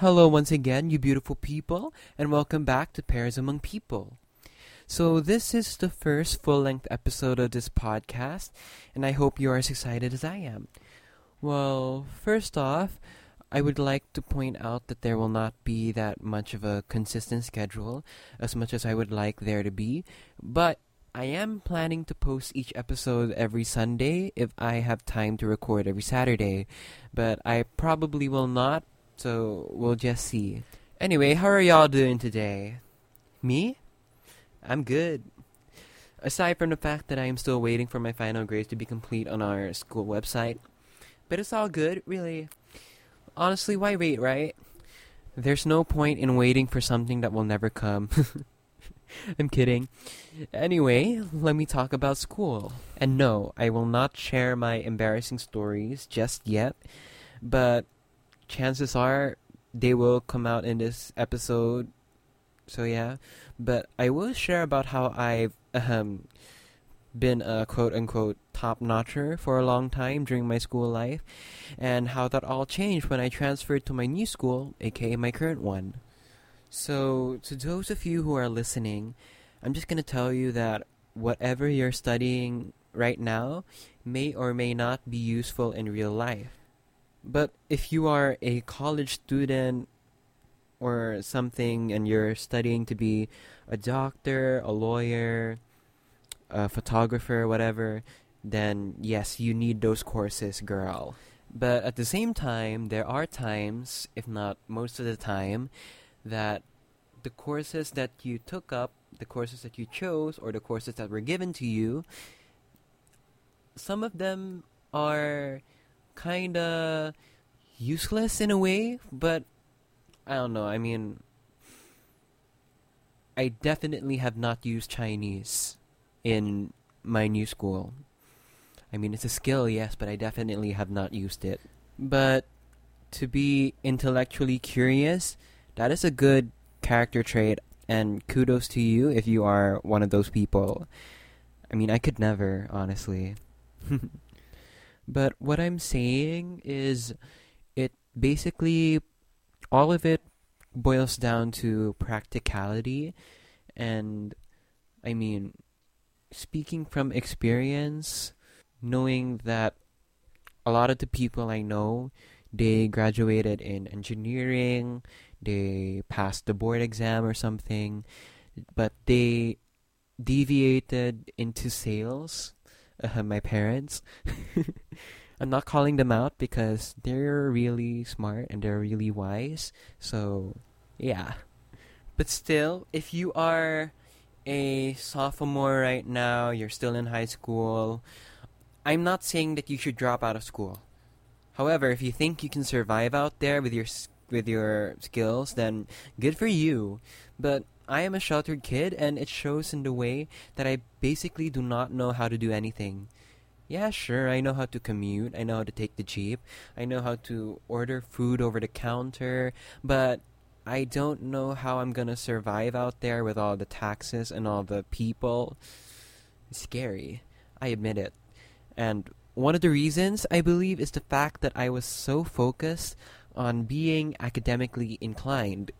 Hello once again, you beautiful people, and welcome back to Pairs Among People. So, this is the first full length episode of this podcast, and I hope you are as excited as I am. Well, first off, I would like to point out that there will not be that much of a consistent schedule as much as I would like there to be, but I am planning to post each episode every Sunday if I have time to record every Saturday, but I probably will not, so we'll just see. Anyway, how are y'all doing today? Me? I'm good. Aside from the fact that I am still waiting for my final grades to be complete on our school website, but it's all good, really. Honestly, why wait, right? There's no point in waiting for something that will never come. I'm kidding. Anyway, let me talk about school. And no, I will not share my embarrassing stories just yet, but chances are they will come out in this episode. So yeah, but I will share about how I've um, been a quote unquote top notcher for a long time during my school life, and how that all changed when I transferred to my new school, aka my current one. So, to those of you who are listening, I'm just to tell you that whatever you're studying right now may or may not be useful in real life. But if you are a college student or something and you're studying to be a doctor, a lawyer, a photographer, whatever, then yes, you need those courses, girl. But at the same time, there are times, if not most of the time, that the courses that you took up, the courses that you chose, or the courses that were given to you, some of them are kind of useless in a way, but I don't know. I mean, I definitely have not used Chinese in my new school. I mean, it's a skill, yes, but I definitely have not used it. But to be intellectually curious, that is a good character trait, and kudos to you if you are one of those people. I mean, I could never, honestly. but what I'm saying is, it basically, all of it boils down to practicality, and I mean, speaking from experience, knowing that a lot of the people I know, they graduated in engineering, they passed the board exam or something, but they deviated into sales. Uh, my parents. I'm not calling them out because they're really smart and they're really wise. So, yeah. But still, if you are a sophomore right now, you're still in high school, I'm not saying that you should drop out of school. However, if you think you can survive out there with your with your skills, then good for you. But I am a sheltered kid, and it shows in the way that I basically do not know how to do anything. Yeah, sure, I know how to commute, I know how to take the jeep, I know how to order food over the counter, but I don't know how I'm gonna survive out there with all the taxes and all the people. It's scary. I admit it. And one of the reasons, I believe, is the fact that I was so focused on being academically inclined.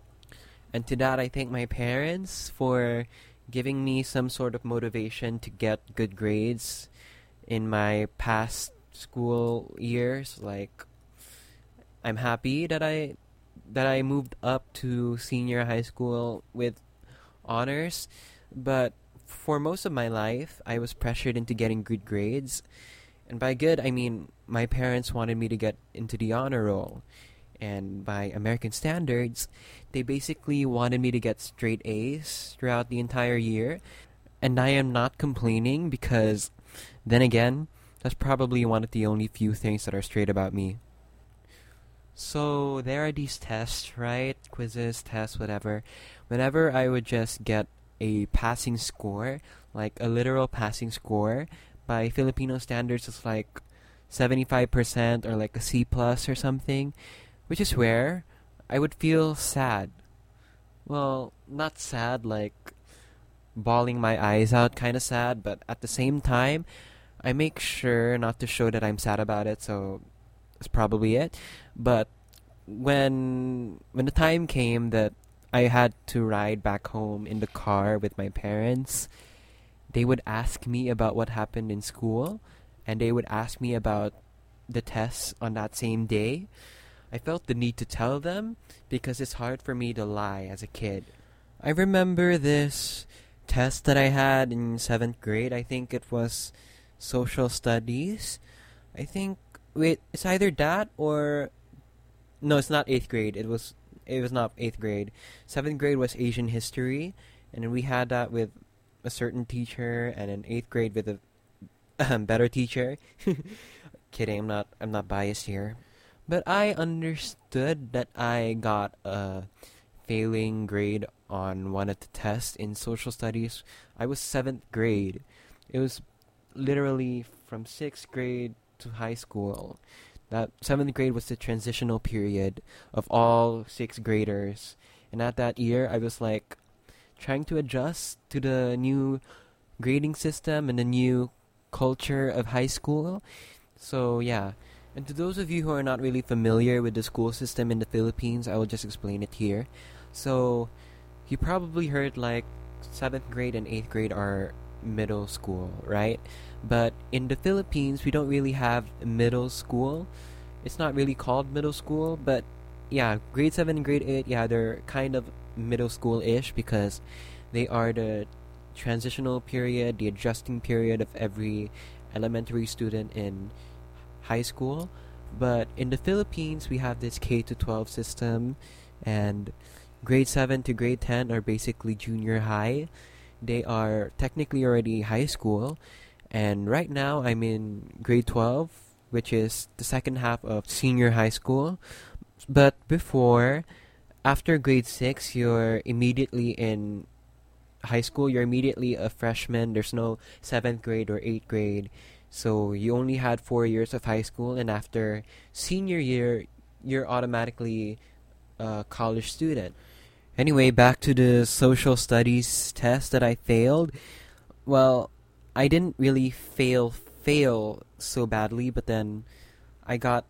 And to that, I thank my parents for giving me some sort of motivation to get good grades in my past school years. Like, I'm happy that I that I moved up to senior high school with honors, but for most of my life, I was pressured into getting good grades. And by good, I mean my parents wanted me to get into the honor roll and by American standards, they basically wanted me to get straight A's throughout the entire year. And I am not complaining because, then again, that's probably one of the only few things that are straight about me. So there are these tests, right? Quizzes, tests, whatever. Whenever I would just get a passing score, like a literal passing score, by Filipino standards, it's like 75% or like a C plus or something which is where I would feel sad. Well, not sad like bawling my eyes out kind of sad, but at the same time, I make sure not to show that I'm sad about it, so that's probably it. But when when the time came that I had to ride back home in the car with my parents, they would ask me about what happened in school and they would ask me about the tests on that same day. I felt the need to tell them because it's hard for me to lie as a kid. I remember this test that I had in 7th grade. I think it was social studies. I think wait, it's either that or no, it's not 8th grade. It was it was not 8th grade. 7th grade was Asian history and we had that with a certain teacher and in 8th grade with a better teacher. Kidding, I'm not I'm not biased here. But I understood that I got a failing grade on one of the tests in social studies. I was 7th grade. It was literally from 6th grade to high school. That 7th grade was the transitional period of all 6th graders. And at that year, I was like trying to adjust to the new grading system and the new culture of high school. So, yeah. And to those of you who are not really familiar with the school system in the Philippines, I will just explain it here. So, you probably heard like 7th grade and 8th grade are middle school, right? But in the Philippines, we don't really have middle school. It's not really called middle school, but yeah, grade 7 and grade 8, yeah, they're kind of middle school-ish because they are the transitional period, the adjusting period of every elementary student in high school. But in the Philippines, we have this K to 12 system, and grade 7 to grade 10 are basically junior high. They are technically already high school, and right now I'm in grade 12, which is the second half of senior high school. But before, after grade 6, you're immediately in high school. You're immediately a freshman. There's no 7th grade or 8th grade. So you only had four years of high school, and after senior year, you're automatically a college student. Anyway, back to the social studies test that I failed. Well, I didn't really fail fail so badly, but then I got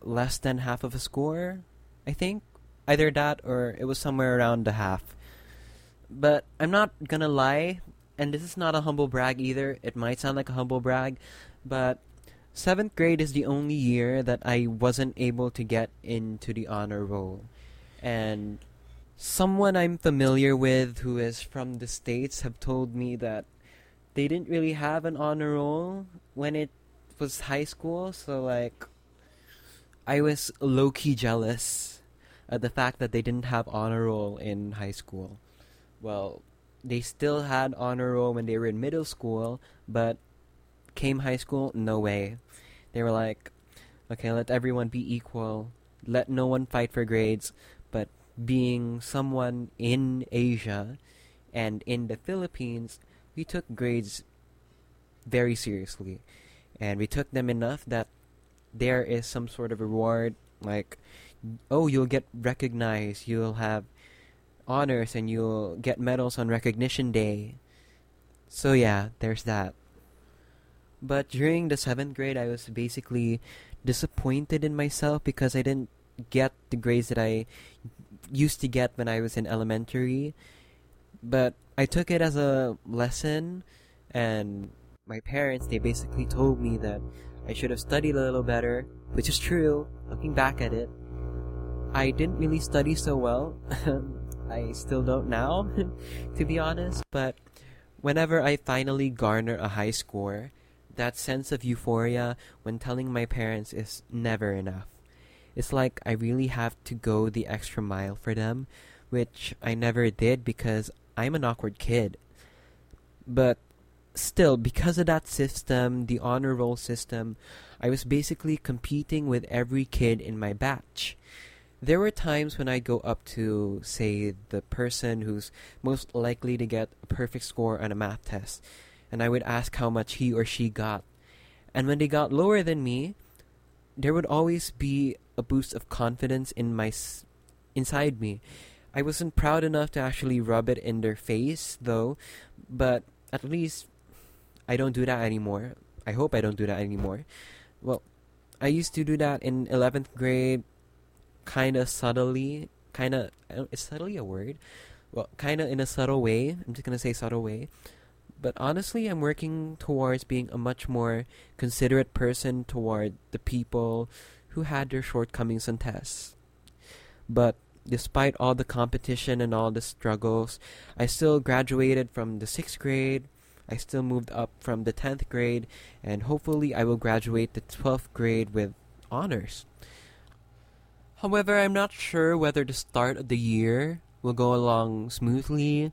less than half of a score, I think. Either that or it was somewhere around the half. But I'm not gonna lie, and this is not a humble brag either. It might sound like a humble brag, but seventh grade is the only year that I wasn't able to get into the honor roll. And someone I'm familiar with who is from the States have told me that they didn't really have an honor roll when it was high school, so like I was low key jealous at the fact that they didn't have honor roll in high school. Well, they still had honor roll when they were in middle school, but came high school, no way. They were like, okay, let everyone be equal. Let no one fight for grades. But being someone in Asia and in the Philippines, we took grades very seriously. And we took them enough that there is some sort of reward, like, oh, you'll get recognized, you'll have honors, and you'll get medals on recognition day. So yeah, there's that. But during the seventh grade, I was basically disappointed in myself because I didn't get the grades that I used to get when I was in elementary. But I took it as a lesson, and my parents, they basically told me that I should have studied a little better, which is true, looking back at it. I didn't really study so well. I still don't now, to be honest, but whenever I finally garner a high score, that sense of euphoria when telling my parents is never enough. It's like I really have to go the extra mile for them, which I never did because I'm an awkward kid. But still, because of that system, the honor roll system, I was basically competing with every kid in my batch. There were times when I'd go up to, say, the person who's most likely to get a perfect score on a math test, and I would ask how much he or she got. And when they got lower than me, there would always be a boost of confidence in my inside me. I wasn't proud enough to actually rub it in their face though, but at least I don't do that anymore. I hope I don't do that anymore. Well, I used to do that in 11th grade, kind of subtly, kind of is subtly a word? Well, kind of in a subtle way. I'm just gonna say subtle way. But honestly, I'm working towards being a much more considerate person toward the people who had their shortcomings and tests. But despite all the competition and all the struggles, I still graduated from the sixth grade. I still moved up from the 10th grade, and hopefully, I will graduate the 12th grade with honors. However, I'm not sure whether the start of the year will go along smoothly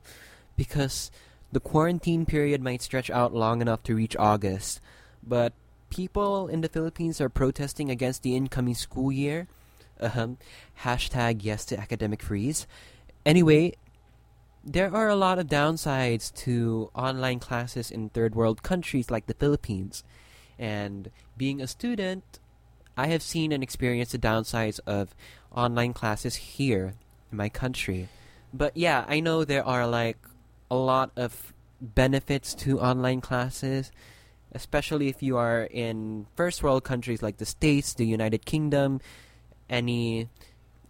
because the quarantine period might stretch out long enough to reach August. But people in the Philippines are protesting against the incoming school year. Uh-huh. Hashtag yes to academic freeze. Anyway, there are a lot of downsides to online classes in third world countries like the Philippines. And being a student, I have seen and experienced the downsides of online classes here in my country. But yeah, I know there are like a lot of benefits to online classes, especially if you are in first world countries like the States, the United Kingdom, any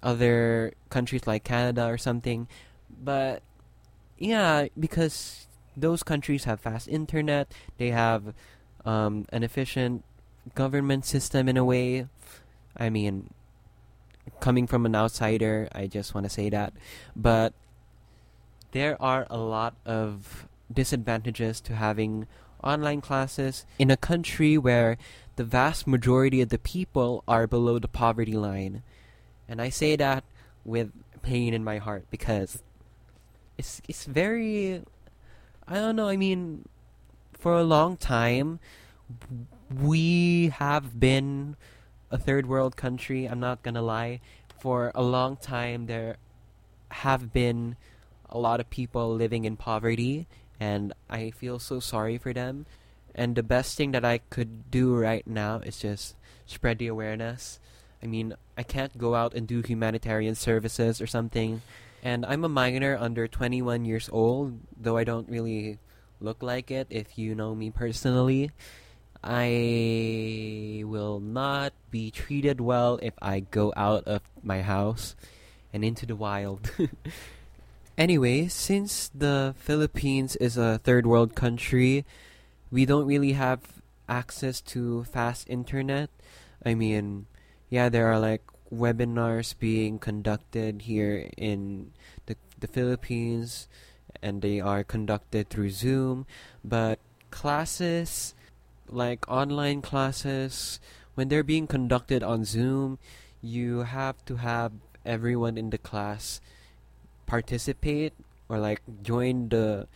other countries like Canada or something. But yeah, because those countries have fast internet, they have um, an efficient government system in a way. I mean, coming from an outsider, I just want to say that. But there are a lot of disadvantages to having online classes in a country where the vast majority of the people are below the poverty line. And I say that with pain in my heart because it's it's very I don't know, I mean for a long time we have been a third world country, I'm not to lie. For a long time there have been a lot of people living in poverty and I feel so sorry for them. And the best thing that I could do right now is just spread the awareness. I mean, I can't go out and do humanitarian services or something. And I'm a minor under 21 years old, though I don't really look like it if you know me personally. I will not be treated well if I go out of my house and into the wild. Anyway, since the Philippines is a third world country, we don't really have access to fast internet. I mean, yeah, there are like webinars being conducted here in the the Philippines and they are conducted through Zoom, but classes like online classes when they're being conducted on Zoom, you have to have everyone in the class participate or like join the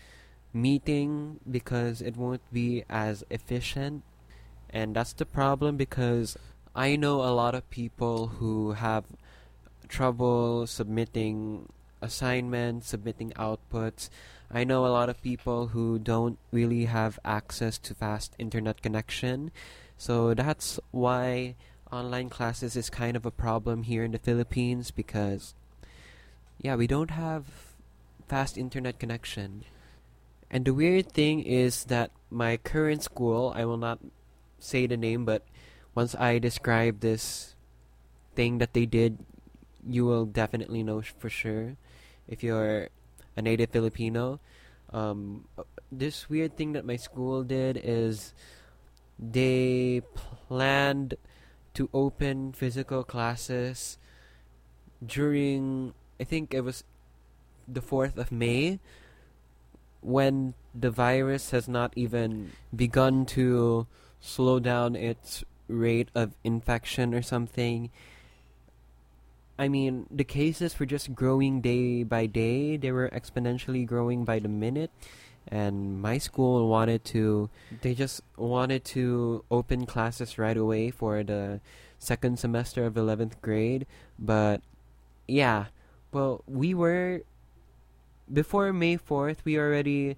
meeting because it won't be as efficient and that's the problem because I know a lot of people who have trouble submitting assignments, submitting outputs. I know a lot of people who don't really have access to fast internet connection. So that's why online classes is kind of a problem here in the Philippines because yeah, we don't have fast internet connection. And the weird thing is that my current school, I will not say the name, but once I describe this thing that they did, you will definitely know for sure if you're a native Filipino. Um, this weird thing that my school did is they planned to open physical classes during I think it was the 4th of May when the virus has not even begun to slow down its rate of infection or something. I mean, the cases were just growing day by day. They were exponentially growing by the minute. And my school wanted to, they just wanted to open classes right away for the second semester of 11th grade. But yeah, well, we were before May 4th, we already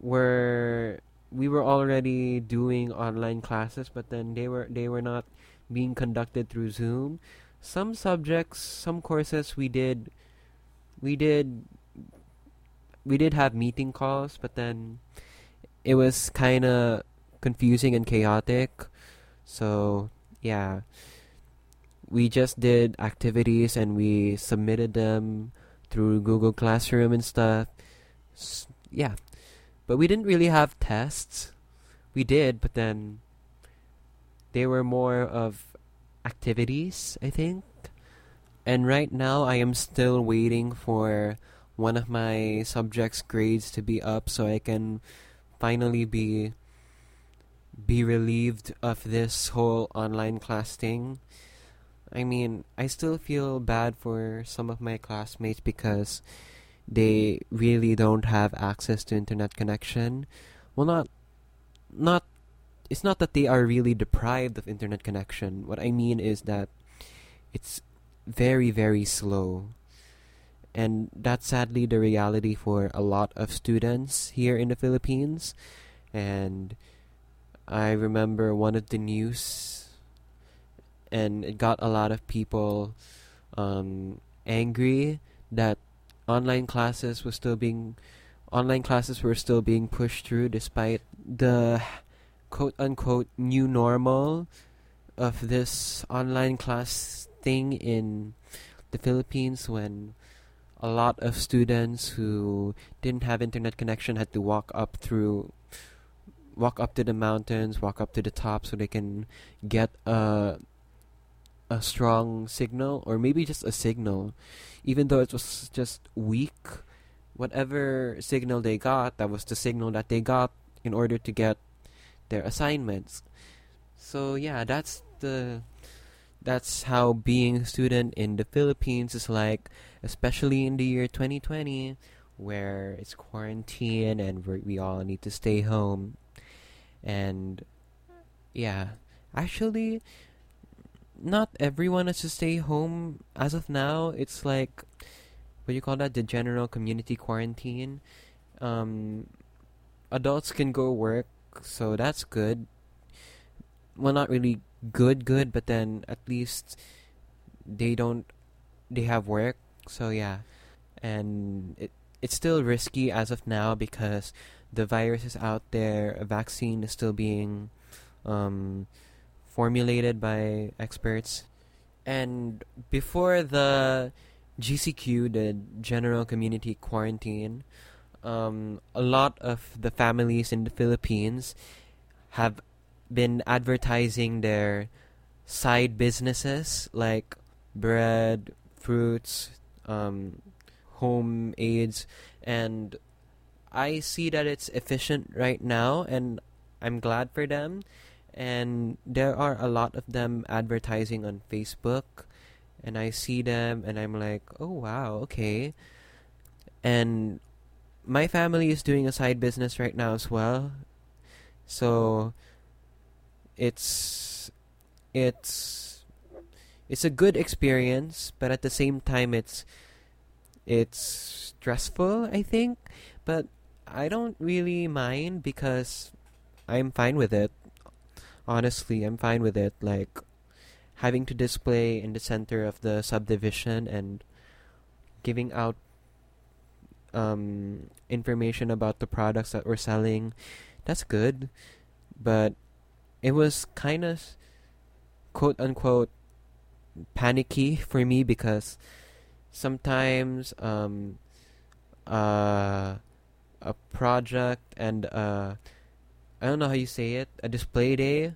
were we were already doing online classes, but then they were they were not being conducted through Zoom. Some subjects, some courses we did we did we did have meeting calls, but then it was kind of confusing and chaotic. So, yeah. we just did activities and we submitted them through Google Classroom and stuff. Yeah. But we didn't really have tests. We did, but then they were more of activities, I think. And right now I am still waiting for one of my subjects grades to be up so I can finally be be relieved of this whole online class thing. I mean, I still feel bad for some of my classmates because they really don't have access to internet connection. Well, not not it's not that they are really deprived of internet connection. What I mean is that it's very very slow. And that's sadly the reality for a lot of students here in the Philippines. And I remember one of the news and it got a lot of people um, angry that online classes was still being online classes were still being pushed through despite the quote unquote new normal of this online class thing in the Philippines when a lot of students who didn't have internet connection had to walk up through walk up to the mountains, walk up to the top so they can get a a strong signal or maybe just a signal. Even though it was just weak whatever signal they got that was the signal that they got in order to get their assignments so yeah that's the that's how being a student in the Philippines is like especially in the year 2020 where it's quarantine and we all need to stay home and yeah actually not everyone has to stay home as of now. It's like what do you call that? The general community quarantine. Um, adults can go work, so that's good. Well, not really good, good, but then at least they don't. They have work, so yeah, and it it's still risky as of now because the virus is out there. A vaccine is still being um, formulated by experts. And before the GCQ, the General Community Quarantine, um, a lot of the families in the Philippines have been advertising their side businesses like bread, fruits, um, home aids, and I see that it's efficient right now, and I'm glad for them and there are a lot of them advertising on Facebook and I see them and I'm like, "Oh wow, okay." And my family is doing a side business right now as well. So it's it's it's a good experience, but at the same time it's it's stressful, I think, but I don't really mind because I'm fine with it honestly, I'm fine with it. Like having to display in the center of the subdivision and giving out um, information about the products that we're selling. That's good, but it was kind of quote unquote panicky for me because sometimes um, uh, a project and uh, I don't know how you say it, a display day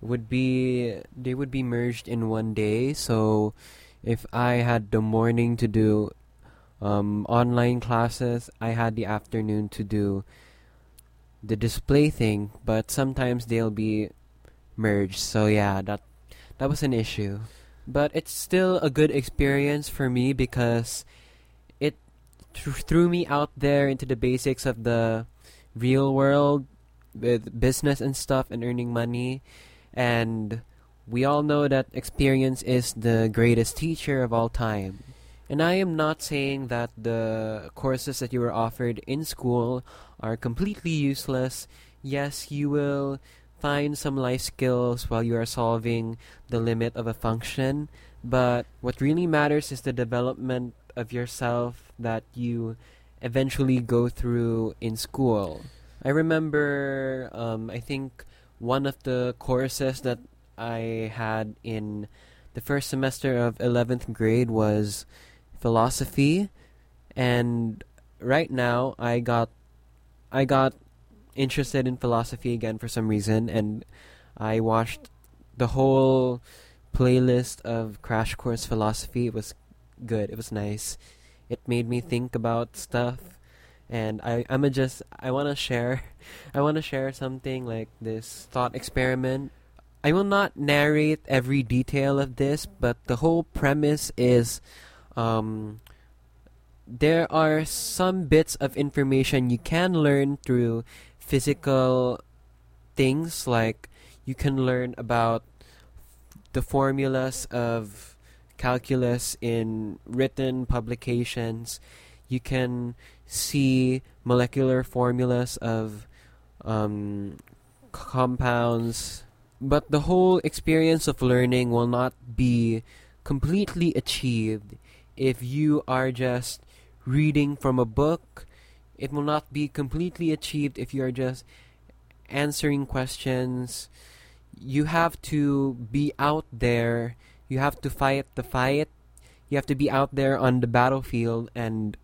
would be they would be merged in one day. So if I had the morning to do um, online classes, I had the afternoon to do the display thing, but sometimes they'll be merged. So yeah, that that was an issue. But it's still a good experience for me because it th- threw me out there into the basics of the real world with business and stuff and earning money. And we all know that experience is the greatest teacher of all time. And I am not saying that the courses that you were offered in school are completely useless. Yes, you will find some life skills while you are solving the limit of a function, but what really matters is the development of yourself that you eventually go through in school. I remember, um, I think one of the courses that I had in the first semester of 11th grade was philosophy and right now I got I got interested in philosophy again for some reason and I watched the whole playlist of Crash Course Philosophy. It was good. It was nice. It made me think about stuff and I I'm a just I want to share I want to share something like this thought experiment. I will not narrate every detail of this, but the whole premise is um there are some bits of information you can learn through physical things like you can learn about the formulas of calculus in written publications. You can see molecular formulas of um, compounds. But the whole experience of learning will not be completely achieved if you are just reading from a book. It will not be completely achieved if you are just answering questions. You have to be out there. You have to fight the fight. You have to be out there on the battlefield and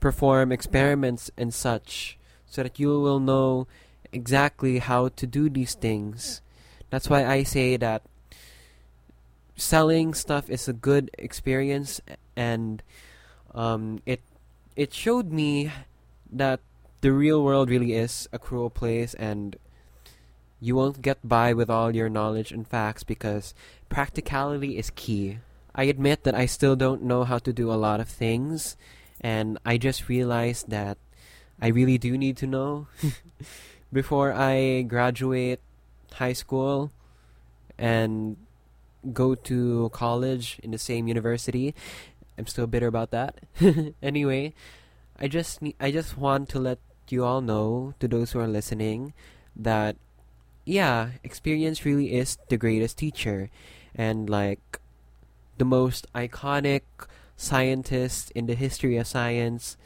perform experiments and such so that you will know exactly how to do these things. That's why I say that selling stuff is a good experience and um, it it showed me that the real world really is a cruel place and you won't get by with all your knowledge and facts because practicality is key. I admit that I still don't know how to do a lot of things and I just realized that I really do need to know before I graduate high school and go to college in the same university I'm still bitter about that. anyway, I just I just want to let you all know to those who are listening that yeah, experience really is the greatest teacher and like the most iconic scientist in the history of science,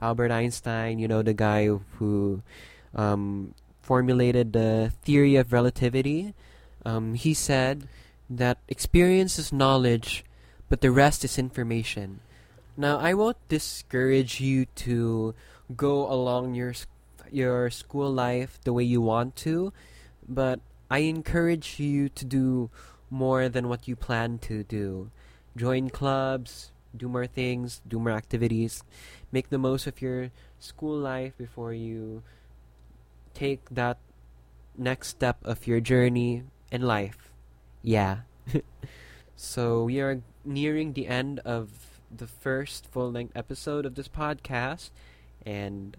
Albert Einstein, you know the guy who um, formulated the theory of relativity. Um, he said that experience is knowledge but the rest is information. Now, I won't discourage you to go along your your school life the way you want to, but I encourage you to do more than what you plan to do. Join clubs, do more things, do more activities, make the most of your school life before you take that next step of your journey in life. Yeah. so we are nearing the end of the first full length episode of this podcast, and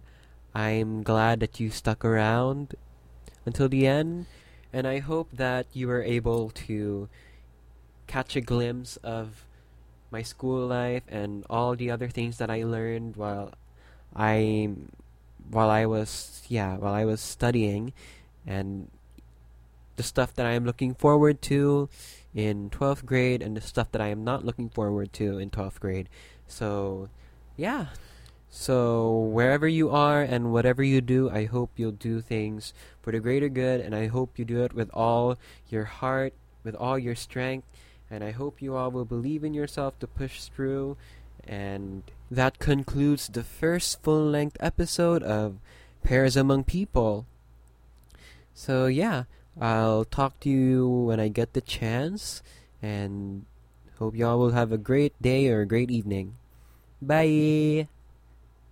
I'm glad that you stuck around until the end. And I hope that you were able to catch a glimpse of my school life and all the other things that I learned while I while I was yeah while I was studying and the stuff that I am looking forward to in 12th grade and the stuff that I am not looking forward to in 12th grade. So, yeah. So, wherever you are and whatever you do, I hope you'll do things for the greater good, and I hope you do it with all your heart, with all your strength, and I hope you all will believe in yourself to push through. And that concludes the first full length episode of Pairs Among People. So, yeah. I'll talk to you when I get the chance, and hope y'all will have a great day or a great evening. Bye!